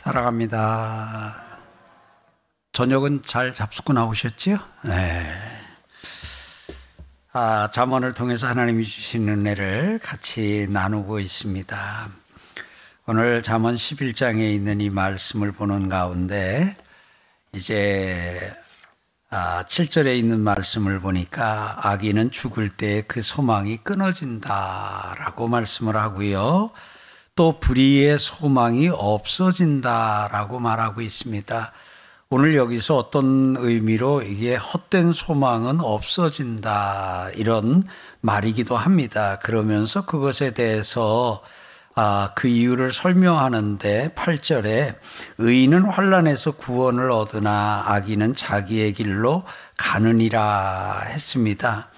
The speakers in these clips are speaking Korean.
사랑합니다. 저녁은 잘 잡수고 나오셨지요? 네. 아, 잠언을 통해서 하나님이 주신 은혜를 같이 나누고 있습니다. 오늘 잠언 11장에 있는 이 말씀을 보는 가운데 이제 아, 7절에 있는 말씀을 보니까 아기는 죽을 때 그 소망이 끊어진다라고 말씀을 하고요. 또 불의의 소망이 없어진다라고 말하고 있습니다. 오늘 여기서 어떤 의미로 이게 헛된 소망은 없어진다 이런 말이기도 합니다. 그러면서 그것에 대해서 아, 그 이유를 설명하는데 8절에 의인은 환란에서 구원을 얻으나 악인은 자기의 길로 가느니라 했습니다.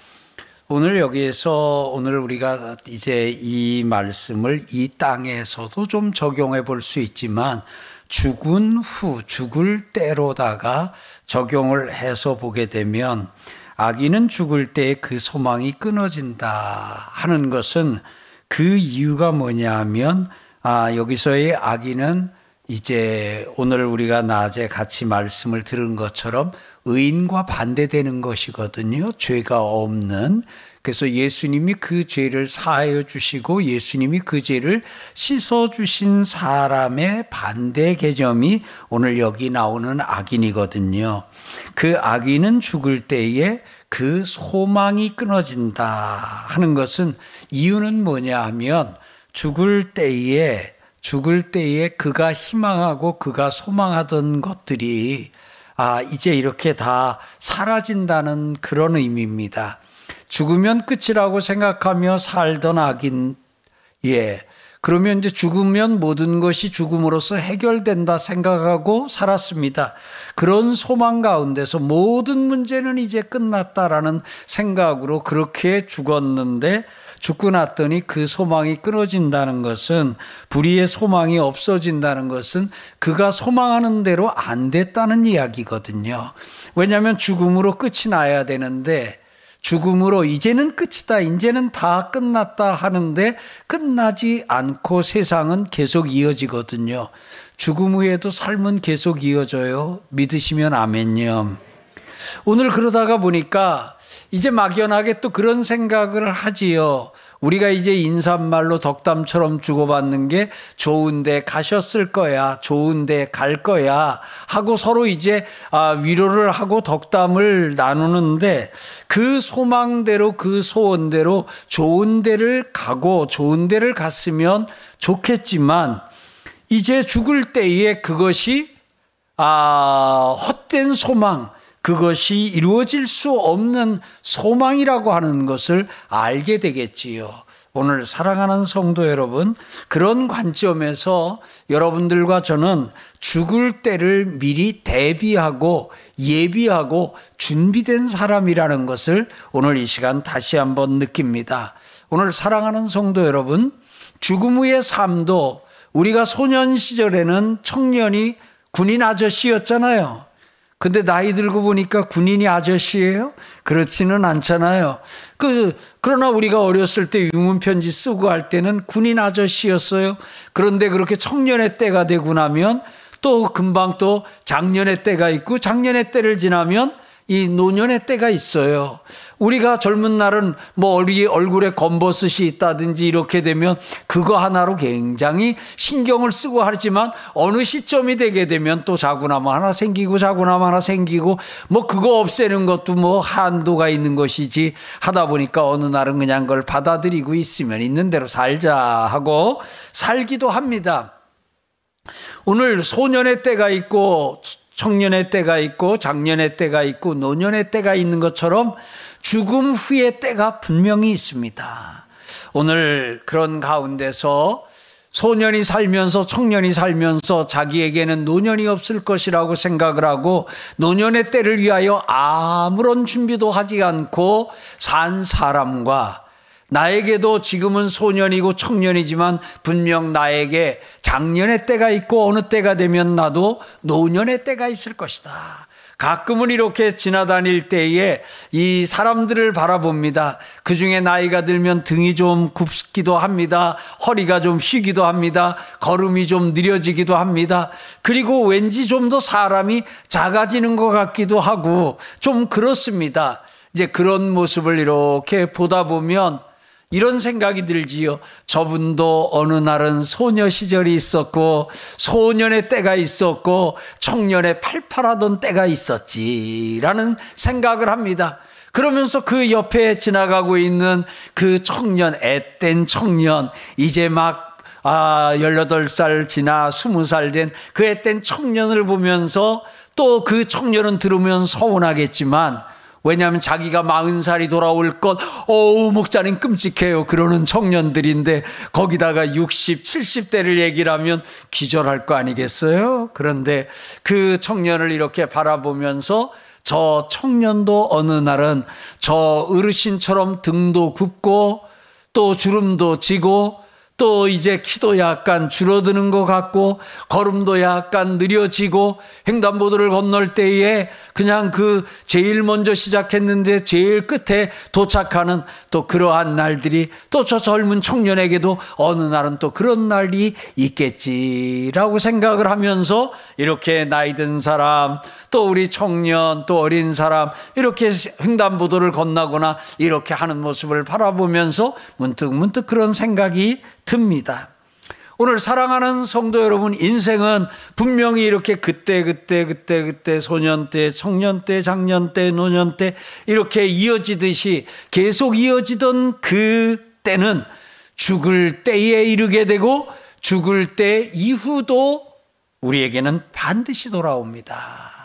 오늘 여기에서 오늘 우리가 이제 이 말씀을 이 땅에서도 좀 적용해 볼 수 있지만 죽은 후 죽을 때로다가 적용을 해서 보게 되면 아기는 죽을 때 그 소망이 끊어진다 하는 것은 그 이유가 뭐냐면 아 여기서의 아기는 이제 오늘 우리가 낮에 같이 말씀을 들은 것처럼 의인과 반대되는 것이거든요. 죄가 없는. 그래서 예수님이 그 죄를 사하여 주시고 예수님이 그 죄를 씻어 주신 사람의 반대 개념이 오늘 여기 나오는 악인이거든요. 그 악인은 죽을 때에 그 소망이 끊어진다 하는 것은 이유는 뭐냐 하면 죽을 때에 죽을 때에 그가 희망하고 그가 소망하던 것들이 아, 이제 이렇게 다 사라진다는 그런 의미입니다. 죽으면 끝이라고 생각하며 살던 악인, 예. 그러면 이제 죽으면 모든 것이 죽음으로써 해결된다 생각하고 살았습니다. 그런 소망 가운데서 모든 문제는 이제 끝났다라는 생각으로 그렇게 죽었는데 죽고 났더니 그 소망이 끊어진다는 것은 불의의 소망이 없어진다는 것은 그가 소망하는 대로 안 됐다는 이야기거든요. 왜냐하면 죽음으로 끝이 나야 되는데 죽음으로 이제는 끝이다, 이제는 다 끝났다 하는데 끝나지 않고 세상은 계속 이어지거든요. 죽음 후에도 삶은 계속 이어져요. 믿으시면 아멘요. 오늘 그러다가 보니까 이제 막연하게 또 그런 생각을 하지요. 우리가 이제 인사말로 덕담처럼 주고받는 게 좋은데 가셨을 거야. 좋은데 갈 거야. 하고 서로 이제 아, 위로를 하고 덕담을 나누는데 그 소망대로 그 소원대로 좋은 데를 가고 좋은 데를 갔으면 좋겠지만 이제 죽을 때에 그것이 아, 헛된 소망, 그것이 이루어질 수 없는 소망이라고 하는 것을 알게 되겠지요. 오늘 사랑하는 성도 여러분, 그런 관점에서 여러분들과 저는 죽을 때를 미리 대비하고 예비하고 준비된 사람이라는 것을 오늘 이 시간 다시 한번 느낍니다. 오늘 사랑하는 성도 여러분, 죽음 후의 삶도 우리가 소년 시절에는 청년이 군인 아저씨였잖아요. 근데 나이 들고 보니까 군인이 아저씨예요? 그렇지는 않잖아요. 그 그러나 우리가 어렸을 때 유문 편지 쓰고 할 때는 군인 아저씨였어요. 그런데 그렇게 청년의 때가 되고 나면 또 금방 또 작년의 때가 있고 작년의 때를 지나면 이 노년의 때가 있어요. 우리가 젊은 날은 뭐 얼굴에 검버섯이 있다든지 이렇게 되면 그거 하나로 굉장히 신경을 쓰고 하지만 어느 시점이 되게 되면 또 자구나무 하나 생기고 자구나무 하나 생기고 뭐 그거 없애는 것도 뭐 한도가 있는 것이지 하다 보니까 어느 날은 그냥 그걸 받아들이고 있으면 있는 대로 살자 하고 살기도 합니다. 오늘 소년의 때가 있고 청년의 때가 있고 장년의 때가 있고 노년의 때가 있는 것처럼 죽음 후의 때가 분명히 있습니다. 오늘 그런 가운데서 소년이 살면서 청년이 살면서 자기에게는 노년이 없을 것이라고 생각을 하고 노년의 때를 위하여 아무런 준비도 하지 않고 산 사람과 나에게도 지금은 소년이고 청년이지만 분명 나에게 작년의 때가 있고 어느 때가 되면 나도 노년의 때가 있을 것이다. 가끔은 이렇게 지나다닐 때에 이 사람들을 바라봅니다. 그 중에 나이가 들면 등이 좀 굽기도 합니다. 허리가 좀 쉬기도 합니다. 걸음이 좀 느려지기도 합니다. 그리고 왠지 좀 더 사람이 작아지는 것 같기도 하고 좀 그렇습니다. 이제 그런 모습을 이렇게 보다 보면 이런 생각이 들지요. 저분도 어느 날은 소녀 시절이 있었고, 소년의 때가 있었고, 청년의 팔팔하던 때가 있었지라는 생각을 합니다. 그러면서 그 옆에 지나가고 있는 그 청년, 앳된 청년, 이제 막 아, 18살 지나 20살 된 그 앳된 청년을 보면서 또 그 청년은 들으면 서운하겠지만 왜냐하면 자기가 마흔 살이 돌아올 것, 어우, 목자님 끔찍해요. 그러는 청년들인데, 거기다가 60, 70대를 얘기를 하면 기절할 거 아니겠어요? 그런데 그 청년을 이렇게 바라보면서 저 청년도 어느 날은 저 어르신처럼 등도 굽고 또 주름도 지고 또 이제 키도 약간 줄어드는 것 같고 걸음도 약간 느려지고 횡단보도를 건널 때에 그냥 그 제일 먼저 시작했는데 제일 끝에 도착하는 또 그러한 날들이 또 저 젊은 청년에게도 어느 날은 또 그런 날이 있겠지라고 생각을 하면서 이렇게 나이 든 사람 또 우리 청년 또 어린 사람 이렇게 횡단보도를 건너거나 이렇게 하는 모습을 바라보면서 문득 문득 그런 생각이 듭니다. 오늘 사랑하는 성도 여러분, 인생은 분명히 이렇게 그때, 그때, 그때, 그때, 소년 때, 청년 때, 장년 때, 노년 때, 이렇게 이어지듯이 계속 이어지던 그 때는 죽을 때에 이르게 되고 죽을 때 이후도 우리에게는 반드시 돌아옵니다.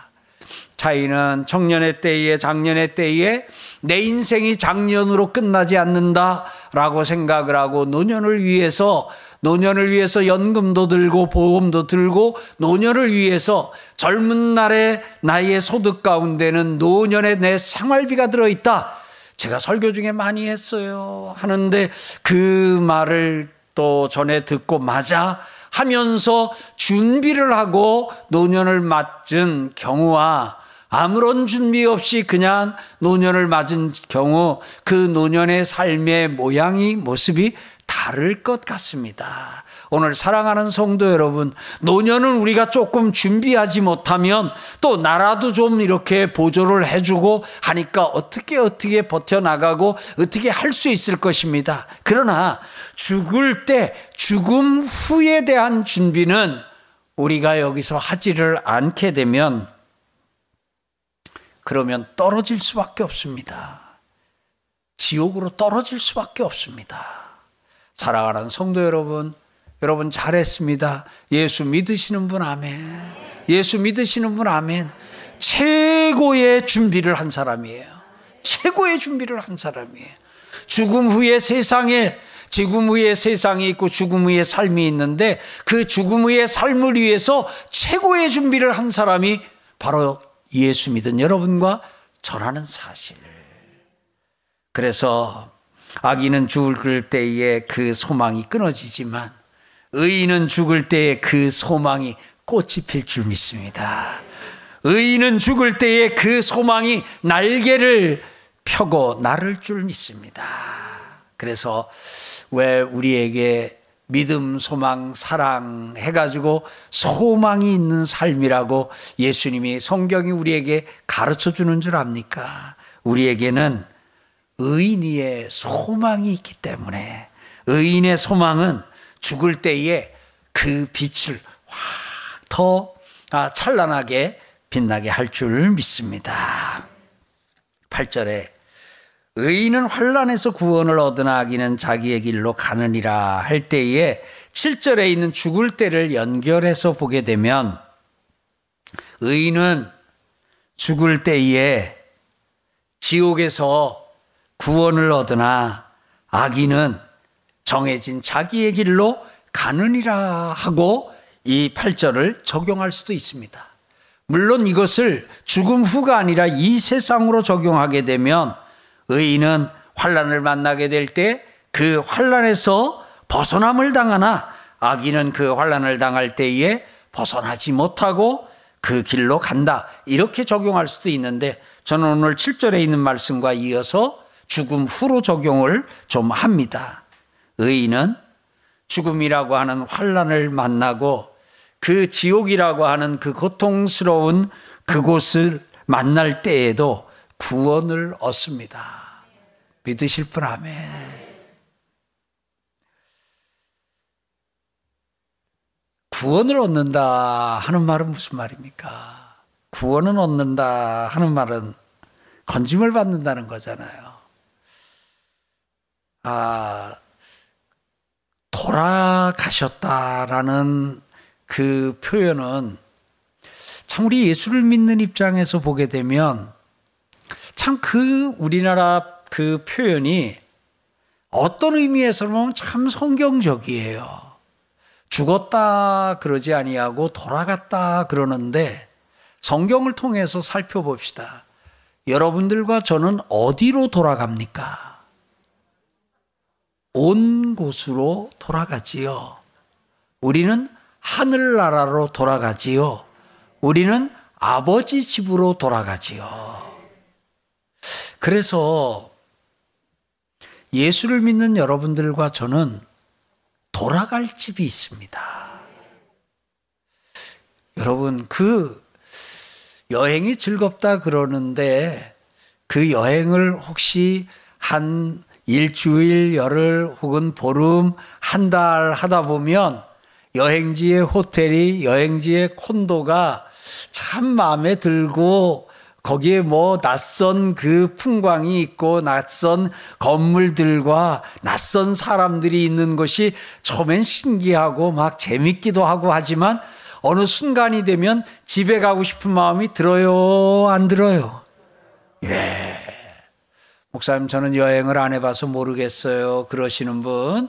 차이는 청년의 때에 장년의 때에 내 인생이 장년으로 끝나지 않는다라고 생각을 하고 노년을 위해서 노년을 위해서 연금도 들고 보험도 들고 노년을 위해서 젊은 날의 나의 소득 가운데는 노년의 내 생활비가 들어 있다. 제가 설교 중에 많이 했어요. 하는데 그 말을 또 전에 듣고 맞아 하면서 준비를 하고 노년을 맞은 경우와 아무런 준비 없이 그냥 노년을 맞은 경우 그 노년의 삶의 모양이 모습이 다를 것 같습니다. 오늘 사랑하는 성도 여러분, 노년은 우리가 조금 준비하지 못하면 또 나라도 좀 이렇게 보조를 해주고 하니까 어떻게 어떻게 버텨나가고 어떻게 할 수 있을 것입니다. 그러나 죽을 때 죽음 후에 대한 준비는 우리가 여기서 하지를 않게 되면 그러면 떨어질 수밖에 없습니다. 지옥으로 떨어질 수밖에 없습니다. 사랑하는 성도 여러분, 여러분 잘했습니다. 예수 믿으시는 분 아멘. 예수 믿으시는 분 아멘. 최고의 준비를 한 사람이에요. 최고의 준비를 한 사람이에요. 죽음 후에 세상에 죽음 후에 세상이 있고 죽음 후에 삶이 있는데 그 죽음 후의 삶을 위해서 최고의 준비를 한 사람이 바로 예수 믿은 여러분과 저라는 사실. 그래서 아기는 죽을 때에 그 소망이 끊어지지만 의인은 죽을 때에 그 소망이 꽃이 필 줄 믿습니다. 의인은 죽을 때에 그 소망이 날개를 펴고 나를 줄 믿습니다. 그래서 왜 우리에게 믿음, 소망, 사랑 해가지고 소망이 있는 삶이라고 예수님이 성경이 우리에게 가르쳐 주는 줄 압니까? 우리에게는 의인의 소망이 있기 때문에 의인의 소망은 죽을 때에 그 빛을 확 더 찬란하게 빛나게 할 줄 믿습니다. 8절에 의인은 환란에서 구원을 얻으나 악인은 자기의 길로 가느니라 할 때에 7절에 있는 죽을 때를 연결해서 보게 되면 의인은 죽을 때에 지옥에서 구원을 얻으나 악인은 정해진 자기의 길로 가느니라 하고 이 8절을 적용할 수도 있습니다. 물론 이것을 죽음 후가 아니라 이 세상으로 적용하게 되면 의인은 환란을 만나게 될 때 그 환란에서 벗어남을 당하나 악인은 그 환란을 당할 때에 벗어나지 못하고 그 길로 간다. 이렇게 적용할 수도 있는데 저는 오늘 7절에 있는 말씀과 이어서 죽음 후로 적용을 좀 합니다. 의인은 죽음이라고 하는 환란을 만나고 그 지옥이라고 하는 그 고통스러운 그곳을 만날 때에도 구원을 얻습니다. 믿으실 분 아멘. 구원을 얻는다 하는 말은 무슨 말입니까? 구원은 얻는다 하는 말은 건짐을 받는다는 거잖아요. 아, 돌아가셨다라는 그 표현은 참 우리 예수를 믿는 입장에서 보게 되면 참 그 우리나라 그 표현이 어떤 의미에서 보면 참 성경적이에요. 죽었다 그러지 아니하고 돌아갔다 그러는데 성경을 통해서 살펴봅시다. 여러분들과 저는 어디로 돌아갑니까? 온 곳으로 돌아가지요. 우리는 하늘나라로 돌아가지요. 우리는 아버지 집으로 돌아가지요. 그래서 예수를 믿는 여러분들과 저는 돌아갈 집이 있습니다. 여러분, 그 여행이 즐겁다 그러는데 그 여행을 혹시 한 일주일, 열흘 혹은 보름, 한 달 하다 보면 여행지의 호텔이, 여행지의 콘도가 참 마음에 들고 거기에 뭐 낯선 그 풍광이 있고 낯선 건물들과 낯선 사람들이 있는 것이 처음엔 신기하고 막 재밌기도 하고 하지만 어느 순간이 되면 집에 가고 싶은 마음이 들어요, 안 들어요? 예. 목사님, 저는 여행을 안 해봐서 모르겠어요. 그러시는 분.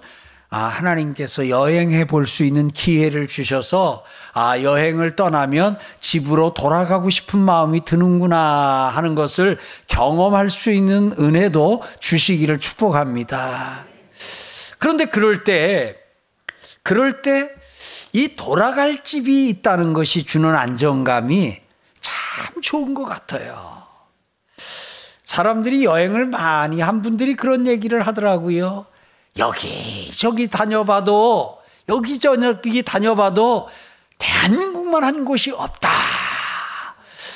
아, 하나님께서 여행해 볼 수 있는 기회를 주셔서 아, 여행을 떠나면 집으로 돌아가고 싶은 마음이 드는구나 하는 것을 경험할 수 있는 은혜도 주시기를 축복합니다. 그런데 그럴 때, 그럴 때 이 돌아갈 집이 있다는 것이 주는 안정감이 참 좋은 것 같아요. 사람들이 여행을 많이 한 분들이 그런 얘기를 하더라고요. 여기저기 다녀봐도 여기저기 다녀봐도 대한민국만 한 곳이 없다.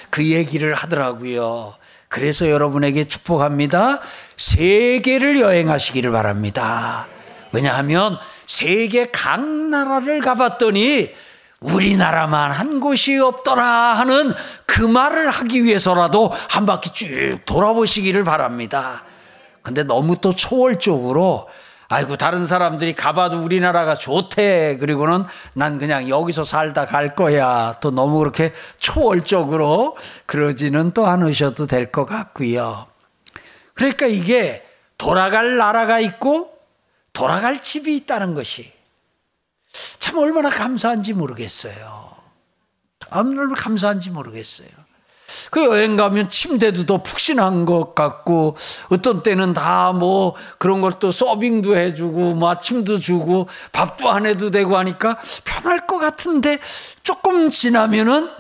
그 얘기를 하더라고요. 그래서 여러분에게 축복합니다. 세계를 여행하시기를 바랍니다. 왜냐하면 세계 각 나라를 가봤더니 우리나라만 한 곳이 없더라 하는 그 말을 하기 위해서라도 한 바퀴 쭉 돌아보시기를 바랍니다. 근데 너무 또 초월적으로 아이고 다른 사람들이 가봐도 우리나라가 좋대. 그리고는 난 그냥 여기서 살다 갈 거야. 또 너무 그렇게 초월적으로 그러지는 또 않으셔도 될 것 같고요. 그러니까 이게 돌아갈 나라가 있고 돌아갈 집이 있다는 것이 참 얼마나 감사한지 모르겠어요. 얼마나 감사한지 모르겠어요 그 여행 가면 침대도 더 푹신한 것 같고 어떤 때는 다 뭐 그런 것도 서빙도 해주고 뭐 아침도 주고 밥도 안 해도 되고 하니까 편할 것 같은데 조금 지나면은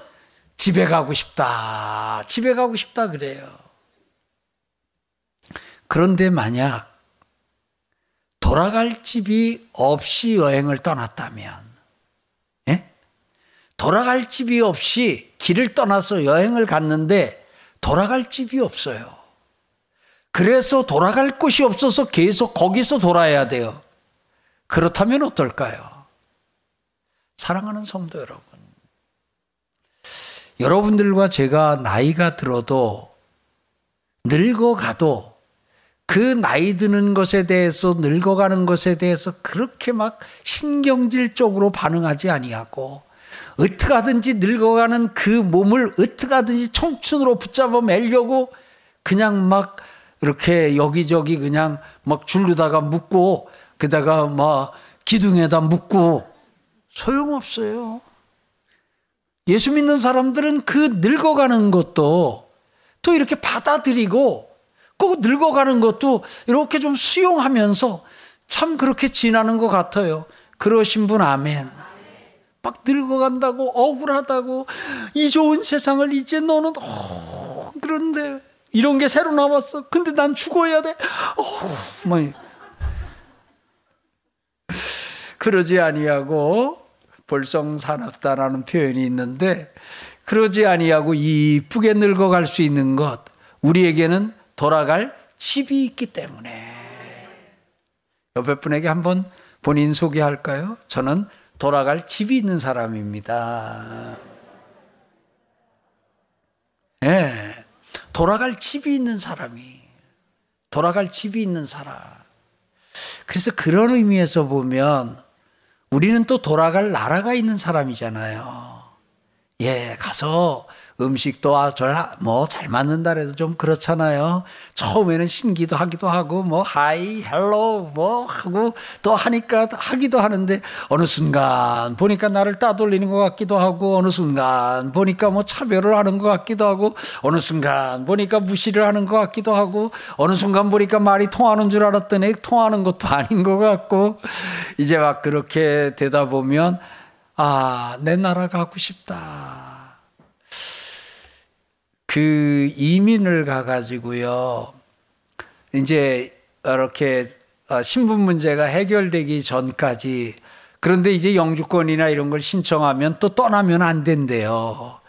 집에 가고 싶다. 집에 가고 싶다 그래요. 그런데 만약 돌아갈 집이 없이 여행을 떠났다면 돌아갈 집이 없이 길을 떠나서 여행을 갔는데 돌아갈 집이 없어요. 그래서 돌아갈 곳이 없어서 계속 거기서 돌아야 돼요. 그렇다면 어떨까요? 사랑하는 성도 여러분. 여러분들과 제가 나이가 들어도 늙어가도 그 나이 드는 것에 대해서 늙어가는 것에 대해서 그렇게 막 신경질적으로 반응하지 아니하고 하든지 늙어가는 그 몸을 하든지 청춘으로 붙잡아 매려고 그냥 막 이렇게 여기저기 그냥 막 줄르다가 묶고 게다가 막 기둥에다 묶고 소용없어요. 예수 믿는 사람들은 그 늙어가는 것도 또 이렇게 받아들이고 꼭 늙어가는 것도 이렇게 좀 수용하면서 참 그렇게 지나는 것 같아요. 그러신 분 아멘. 막 늙어간다고 억울하다고 이 좋은 세상을 이제 너는 어, 그런데 이런 게 새로 나왔어. 근데 난 죽어야 돼. 어, 뭐 그러지 아니하고 볼성사납다라는 표현이 있는데 그러지 아니하고 이쁘게 늙어갈 수 있는 것 우리에게는 돌아갈 집이 있기 때문에 옆에 분에게 한번 본인 소개할까요? 저는 돌아갈 집이 있는 사람입니다. 예. 네. 돌아갈 집이 있는 사람이 돌아갈 집이 있는 사람. 그래서 그런 의미에서 보면 우리는 또 돌아갈 나라가 있는 사람이잖아요. 예, 가서 음식도 아, 뭐잘 맞는다 해도 좀 그렇잖아요. 처음에는 신기도 하기도 하고 뭐 hi hello 뭐 하고 또 하니까 하기도 하는데 어느 순간 보니까 나를 따돌리는 것 같기도 하고 어느 순간 보니까 뭐 차별을 하는 것 같기도 하고 어느 순간 보니까 무시를 하는 것 같기도 하고 어느 순간 보니까 말이 통하는 줄 알았더니 통하는 것도 아닌 것 같고 이제 막 그렇게 되다 보면 아, 내 나라 가고 싶다. 그 이민을 가가지고요. 이제 이렇게 어, 신분 문제가 해결되기 전까지 그런데 이제 영주권이나 이런 걸 신청하면 또 떠나면 안 된대요.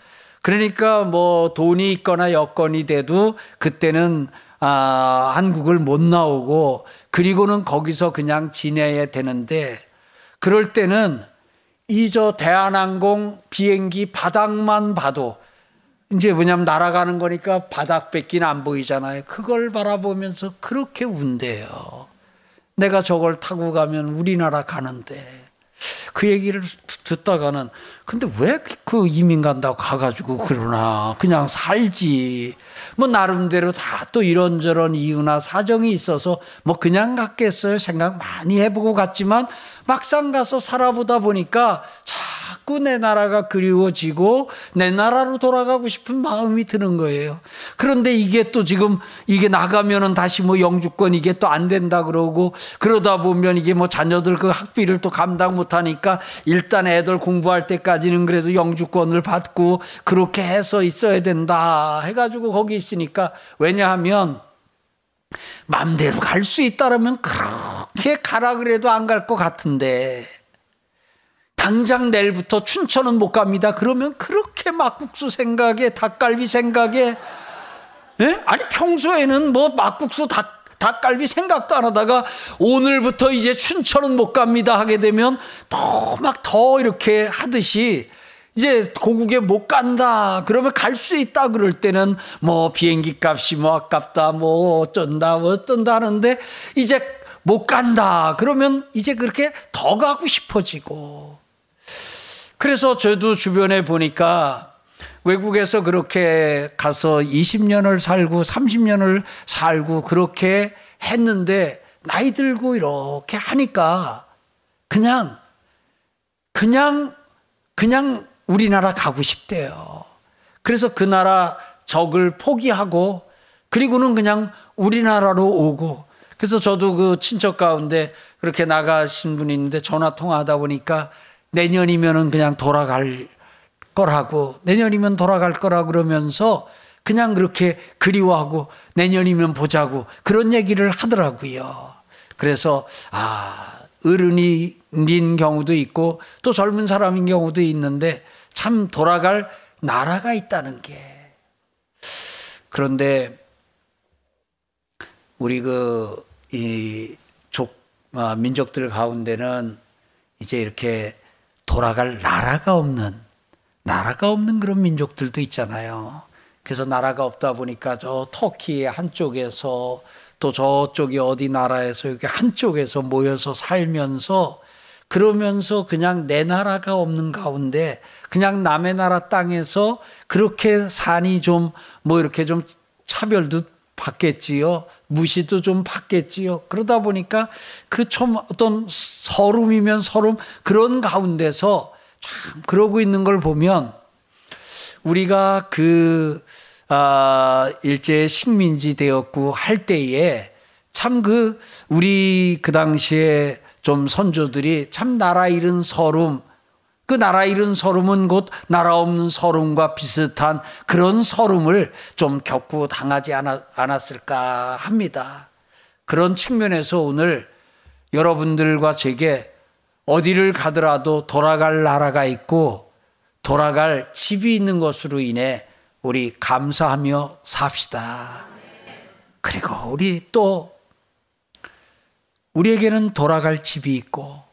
그러니까 뭐 돈이 있거나 여건이 돼도 그때는 아, 한국을 못 나오고 그리고는 거기서 그냥 지내야 되는데 그럴 때는 이 저 대한항공 비행기 바닥만 봐도 이제 뭐냐면 날아가는 거니까 바닥밖에 안 보이잖아요. 그걸 바라보면서 그렇게 운대요. 내가 저걸 타고 가면 우리나라 가는데 그 얘기를 듣다가는 근데 왜 그 이민 간다고 가가지고 그러나 그냥 살지 뭐 나름대로 다 또 이런저런 이유나 사정이 있어서 뭐 그냥 갔겠어요 생각 많이 해보고 갔지만 막상 가서 살아보다 보니까 자꾸 내 나라가 그리워지고 내 나라로 돌아가고 싶은 마음이 드는 거예요. 그런데 이게 또 지금 이게 나가면은 다시 뭐 영주권 이게 또 안 된다 그러고 그러다 보면 이게 뭐 자녀들 그 학비를 또 감당 못 하니까 일단 애들 공부할 때까지는 그래도 영주권을 받고 그렇게 해서 있어야 된다 해 가지고 거기 있으니까 왜냐하면 맘대로 갈 수 있다라면 그렇게 가라 그래도 안 갈 것 같은데 당장 내일부터 춘천은 못 갑니다. 그러면 그렇게 막국수 생각에 닭갈비 생각에 예? 아니 평소에는 뭐 막국수 닭 닭갈비 생각도 안 하다가 오늘부터 이제 춘천은 못 갑니다 하게 되면 또 막 더 이렇게 하듯이 이제 고국에 못 간다. 그러면 갈 수 있다. 그럴 때는 뭐 비행기 값이 뭐 아깝다. 뭐 어쩐다. 뭐 어쩐다 하는데 이제 못 간다. 그러면 이제 그렇게 더 가고 싶어지고. 그래서 저도 주변에 보니까 외국에서 그렇게 가서 20년을 살고 30년을 살고 그렇게 했는데 나이 들고 이렇게 하니까 그냥 그냥 그냥 우리나라 가고 싶대요. 그래서 그 나라 적을 포기하고 그리고는 그냥 우리나라로 오고 그래서 저도 그 친척 가운데 그렇게 나가신 분이 있는데 전화 통화하다 보니까 내년이면은 그냥 돌아갈 거라고 내년이면 돌아갈 거라 그러면서 그냥 그렇게 그리워하고 내년이면 보자고 그런 얘기를 하더라고요. 그래서 아 어른인 경우도 있고 또 젊은 사람인 경우도 있는데 참 돌아갈 나라가 있다는 게 그런데 우리 그이 족 아, 민족들 가운데는 이제 이렇게 돌아갈 나라가 없는 나라가 없는 그런 민족들도 있잖아요. 그래서 나라가 없다 보니까 저 터키 한쪽에서 또 저쪽이 어디 나라에서 이렇게 한쪽에서 모여서 살면서 그러면서 그냥 내 나라가 없는 가운데 그냥 남의 나라 땅에서 그렇게 산이 좀 뭐 이렇게 좀 차별도 받겠지요. 무시도 좀 받겠지요. 그러다 보니까 그 좀 어떤 서름이면 서름 그런 가운데서 참 그러고 있는 걸 보면 우리가 그 아, 일제 식민지 되었고 할 때에 참 그 우리 그 당시에 좀 선조들이 참 나라 잃은 서름 그 나라 잃은 서름은 곧 나라 없는 서름과 비슷한 그런 서름을 좀 겪고 당하지 않았을까 합니다. 그런 측면에서 오늘 여러분들과 제게 어디를 가더라도 돌아갈 나라가 있고 돌아갈 집이 있는 것으로 인해 우리 감사하며 삽시다. 그리고 우리 또 우리에게는 돌아갈 집이 있고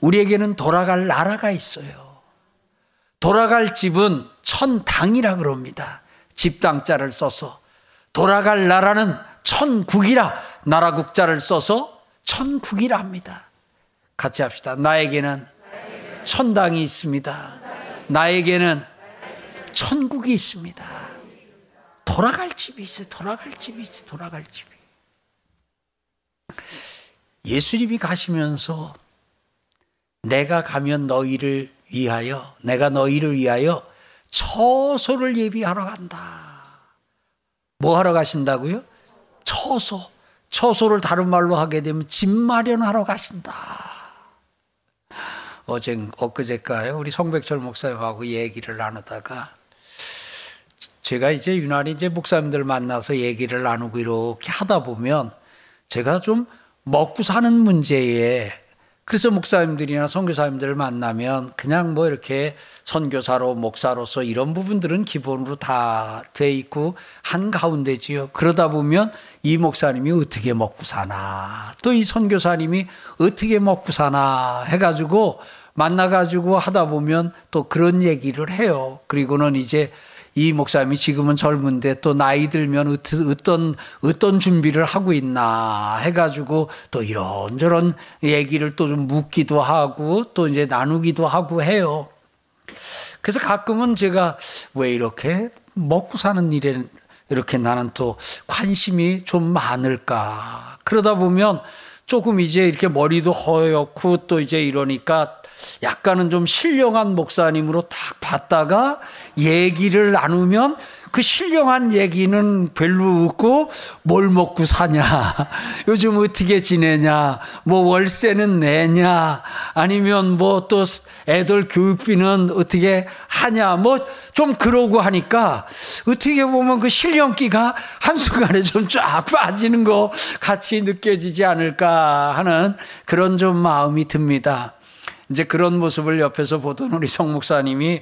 우리에게는 돌아갈 나라가 있어요. 돌아갈 집은 천당이라 그럽니다. 집당자를 써서 돌아갈 나라는 천국이라 나라국자를 써서 천국이라 합니다. 같이 합시다. 나에게는 천당이 있습니다. 나에게는 천국이 있습니다. 돌아갈 집이 있어요. 돌아갈 집이 있어요. 돌아갈 집이. 예수님이 가시면서 내가 가면 너희를 위하여, 내가 너희를 위하여 처소를 예비하러 간다. 뭐 하러 가신다고요? 처소. 처소를 다른 말로 하게 되면 집 마련하러 가신다. 어제, 엊그제가요, 우리 송백철 목사님하고 얘기를 나누다가 제가 이제 유난히 이제 목사님들 만나서 얘기를 나누고 이렇게 하다 보면 제가 좀 먹고 사는 문제에 그래서 목사님들이나 선교사님들을 만나면 그냥 뭐 이렇게 선교사로 목사로서 이런 부분들은 기본으로 다 돼 있고 한 가운데지요. 그러다 보면 이 목사님이 어떻게 먹고 사나 또 이 선교사님이 어떻게 먹고 사나 해가지고 만나가지고 하다 보면 또 그런 얘기를 해요. 그리고는 이제 이 목사님이 지금은 젊은데 또 나이 들면 어떤 어떤 준비를 하고 있나 해가지고 또 이런저런 얘기를 또 좀 묻기도 하고 또 이제 나누기도 하고 해요. 그래서 가끔은 제가 왜 이렇게 먹고 사는 일에 이렇게 나는 또 관심이 좀 많을까. 그러다 보면 조금 이제 이렇게 머리도 허옇고 또 이제 이러니까 약간은 좀 신령한 목사님으로 딱 봤다가 얘기를 나누면 그 신령한 얘기는 별로 없고 뭘 먹고 사냐, 요즘 어떻게 지내냐, 뭐 월세는 내냐, 아니면 뭐 또 애들 교육비는 어떻게 하냐, 뭐 좀 그러고 하니까 어떻게 보면 그 신령기가 한순간에 좀 쫙 빠지는 거 같이 느껴지지 않을까 하는 그런 좀 마음이 듭니다. 이제 그런 모습을 옆에서 보던 우리 성 목사님이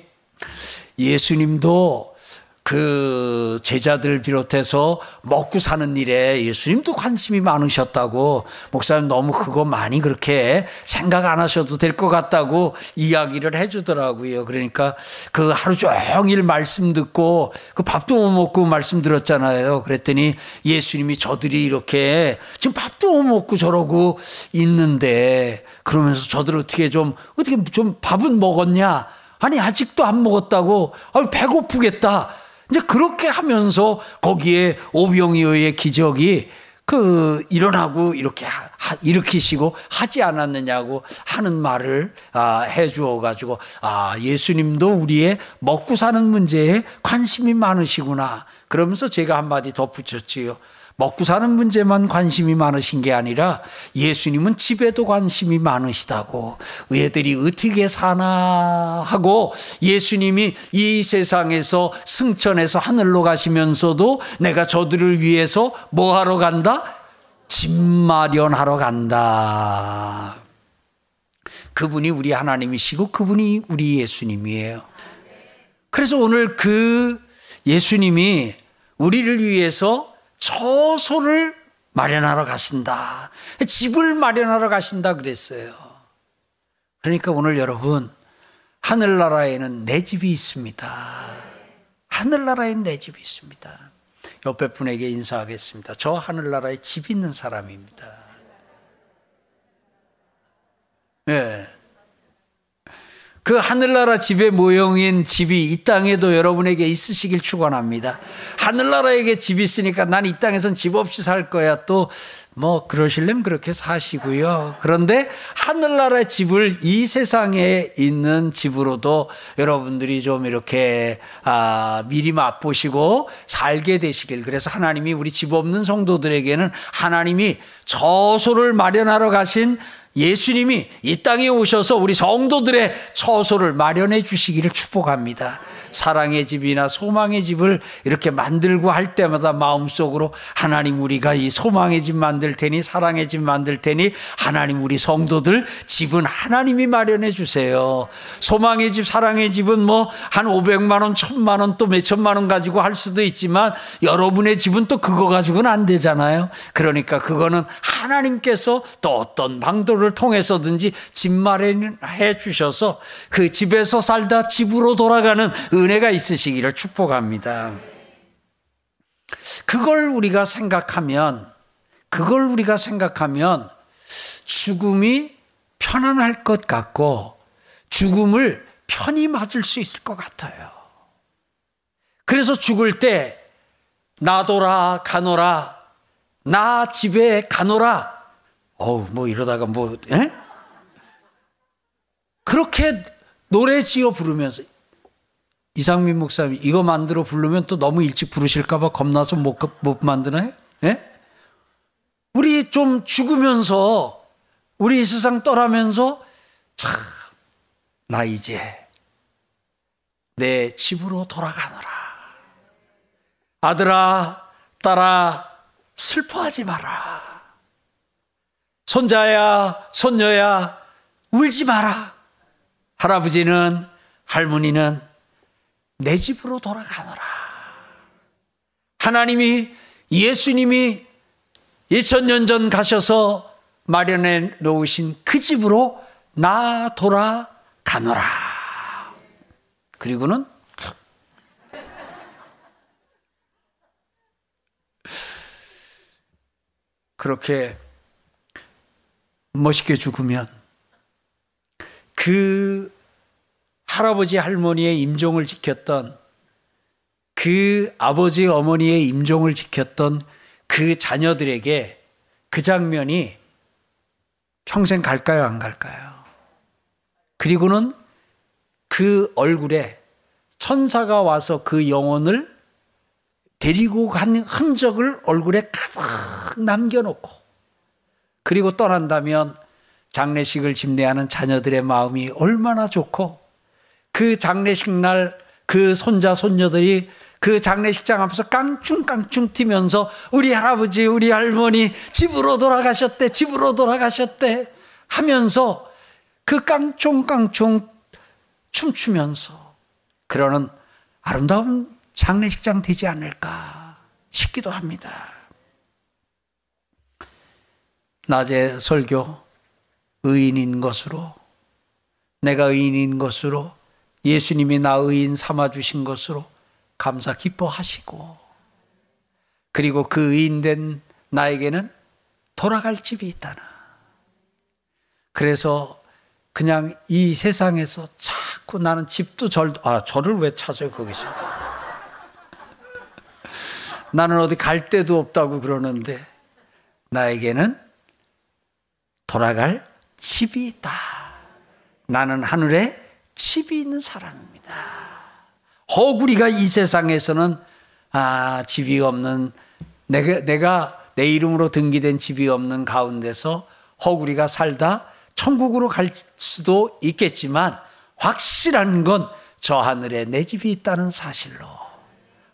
예수님도 그 제자들 비롯해서 먹고 사는 일에 예수님도 관심이 많으셨다고 목사님 너무 그거 많이 그렇게 생각 안 하셔도 될 것 같다고 이야기를 해주더라고요. 그러니까 그 하루 종일 말씀 듣고 그 밥도 못 먹고 말씀 들었잖아요. 그랬더니 예수님이 저들이 이렇게 지금 밥도 못 먹고 저러고 있는데 그러면서 저들 어떻게 좀 어떻게 좀 밥은 먹었냐? 아니 아직도 안 먹었다고. 아 배고프겠다. 이제 그렇게 하면서 거기에 오병이어의 기적이 그 일어나고 이렇게 하, 일으키시고 하지 않았느냐고 하는 말을 아, 해 주어 가지고 아 예수님도 우리의 먹고 사는 문제에 관심이 많으시구나 그러면서 제가 한마디 덧붙였지요. 먹고 사는 문제만 관심이 많으신 게 아니라 예수님은 집에도 관심이 많으시다고 의애들이 어떻게 사나 하고 예수님이 이 세상에서 승천해서 하늘로 가시면서도 내가 저들을 위해서 뭐 하러 간다? 집 마련하러 간다. 그분이 우리 하나님이시고 그분이 우리 예수님이에요. 그래서 오늘 그 예수님이 우리를 위해서 처소를 마련하러 가신다. 집을 마련하러 가신다 그랬어요. 그러니까 오늘 여러분, 하늘나라에는 내 집이 있습니다. 하늘나라에 내 집이 있습니다. 옆에 분에게 인사하겠습니다. 저 하늘나라에 집 있는 사람입니다. 네. 그 하늘나라 집의 모형인 집이 이 땅에도 여러분에게 있으시길 축원합니다. 하늘나라에게 집이 있으니까 난 이 땅에선 집 없이 살 거야. 또 뭐 그러실려면 그렇게 사시고요. 그런데 하늘나라 집을 이 세상에 있는 집으로도 여러분들이 좀 이렇게 아, 미리 맛보시고 살게 되시길. 그래서 하나님이 우리 집 없는 성도들에게는 하나님이 저소를 마련하러 가신 예수님이 이 땅에 오셔서 우리 성도들의 처소를 마련해 주시기를 축복합니다. 사랑의 집이나 소망의 집을 이렇게 만들고 할 때마다 마음속으로 하나님 우리가 이 소망의 집 만들 테니 사랑의 집 만들 테니 하나님 우리 성도들 집은 하나님이 마련해 주세요. 소망의 집, 사랑의 집은 뭐 한 500만 원, 1000만 원 또 몇천만 원 가지고 할 수도 있지만 여러분의 집은 또 그거 가지고는 안 되잖아요. 그러니까 그거는 하나님께서 또 어떤 방도를 통해서든지 집 마련해 주셔서 그 집에서 살다 집으로 돌아가는 은혜가 있으시기를 축복합니다. 그걸 우리가 생각하면, 그걸 우리가 생각하면 죽음이 편안할 것 같고 죽음을 편히 맞을 수 있을 것 같아요. 그래서 죽을 때 나도라 가노라 나 집에 가노라 어우 뭐 이러다가 뭐 에? 그렇게 노래 지어 부르면서 이상민 목사님 이거 만들어 부르면 또 너무 일찍 부르실까봐 겁나서 못, 못 만드나요? 예? 우리 좀 죽으면서 우리 세상 떠나면서 참 나 이제 내 집으로 돌아가노라. 아들아, 딸아, 슬퍼하지 마라. 손자야, 손녀야, 울지 마라. 할아버지는, 할머니는 내 집으로 돌아가노라. 하나님이 예수님이 2000년 전 가셔서 마련해 놓으신 그 집으로 나 돌아가노라. 그리고는 그렇게 멋있게 죽으면 그 할아버지 할머니의 임종을 지켰던 그 아버지 어머니의 임종을 지켰던 그 자녀들에게 그 장면이 평생 갈까요 안 갈까요? 그리고는 그 얼굴에 천사가 와서 그 영혼을 데리고 간 흔적을 얼굴에 가득 남겨놓고 그리고 떠난다면 장례식을 집례하는 자녀들의 마음이 얼마나 좋고 그 장례식 날 그 손자 손녀들이 그 장례식장 앞에서 깡충깡충 뛰면서 우리 할아버지 우리 할머니 집으로 돌아가셨대 집으로 돌아가셨대 하면서 그 깡충깡충 춤추면서 그러는 아름다운 장례식장 되지 않을까 싶기도 합니다. 낮에 설교 의인인 것으로 내가 의인인 것으로 예수님이 나 의인 삼아 주신 것으로 감사 기뻐하시고 그리고 그 의인된 나에게는 돌아갈 집이 있다나. 그래서 그냥 이 세상에서 자꾸 나는 집도 절, 아, 저를 왜 찾아요, 거기서. 나는 어디 갈 데도 없다고 그러는데 나에게는 돌아갈 집이 있다. 나는 하늘에 집이 있는 사람입니다. 허구리가 이 세상에서는 아, 집이 없는 내가 내가 내 이름으로 등기된 집이 없는 가운데서 허구리가 살다 천국으로 갈 수도 있겠지만 확실한 건 저 하늘에 내 집이 있다는 사실로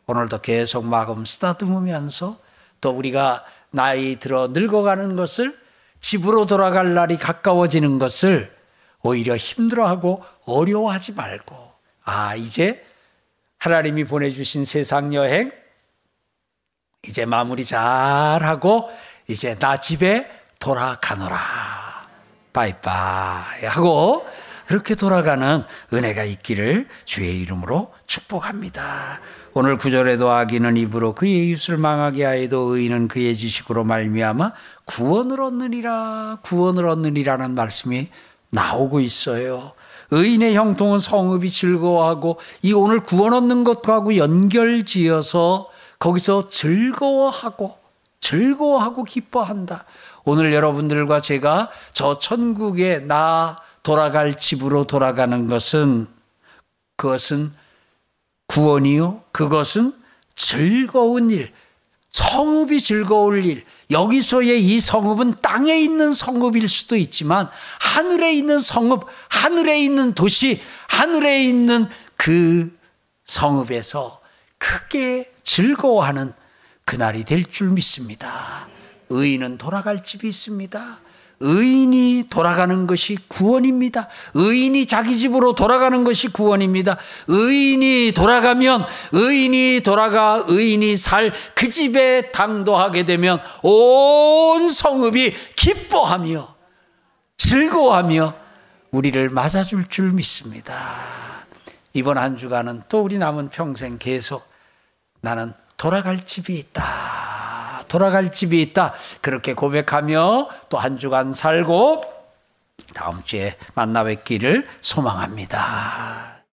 오늘도 계속 마음 쓰다듬으면서 또 우리가 나이 들어 늙어가는 것을 집으로 돌아갈 날이 가까워지는 것을 오히려 힘들어하고 어려워하지 말고 아 이제 하나님이 보내주신 세상 여행 이제 마무리 잘하고 이제 나 집에 돌아가노라 바이바이 하고 그렇게 돌아가는 은혜가 있기를 주의 이름으로 축복합니다. 오늘 구절에도 악인은 입으로 그의 이웃을 망하게 하여도 의인은 그의 지식으로 말미암아 구원을 얻느니라 구원을 얻느니라는 말씀이 나오고 있어요. 의인의 형통은 성읍이 즐거워하고 이 오늘 구원 얻는 것하고 연결지어서 거기서 즐거워하고 즐거워하고 기뻐한다. 오늘 여러분들과 제가 저 천국에 나 돌아갈 집으로 돌아가는 것은 그것은 구원이요. 그것은 즐거운 일, 성읍이 즐거울 일, 여기서의 이 성읍은 땅에 있는 성읍일 수도 있지만 하늘에 있는 성읍, 하늘에 있는 도시, 하늘에 있는 그 성읍에서 크게 즐거워하는 그날이 될 줄 믿습니다. 의인은 돌아갈 집이 있습니다. 의인이 돌아가는 것이 구원입니다. 의인이 자기 집으로 돌아가는 것이 구원입니다. 의인이 돌아가면 의인이 돌아가 의인이 살 그 집에 당도하게 되면 온 성읍이 기뻐하며 즐거워하며 우리를 맞아줄 줄 믿습니다. 이번 한 주간은 또 우리 남은 평생 계속 나는 돌아갈 집이 있다. 돌아갈 집이 있다. 그렇게 고백하며 또 한 주간 살고 다음 주에 만나 뵙기를 소망합니다.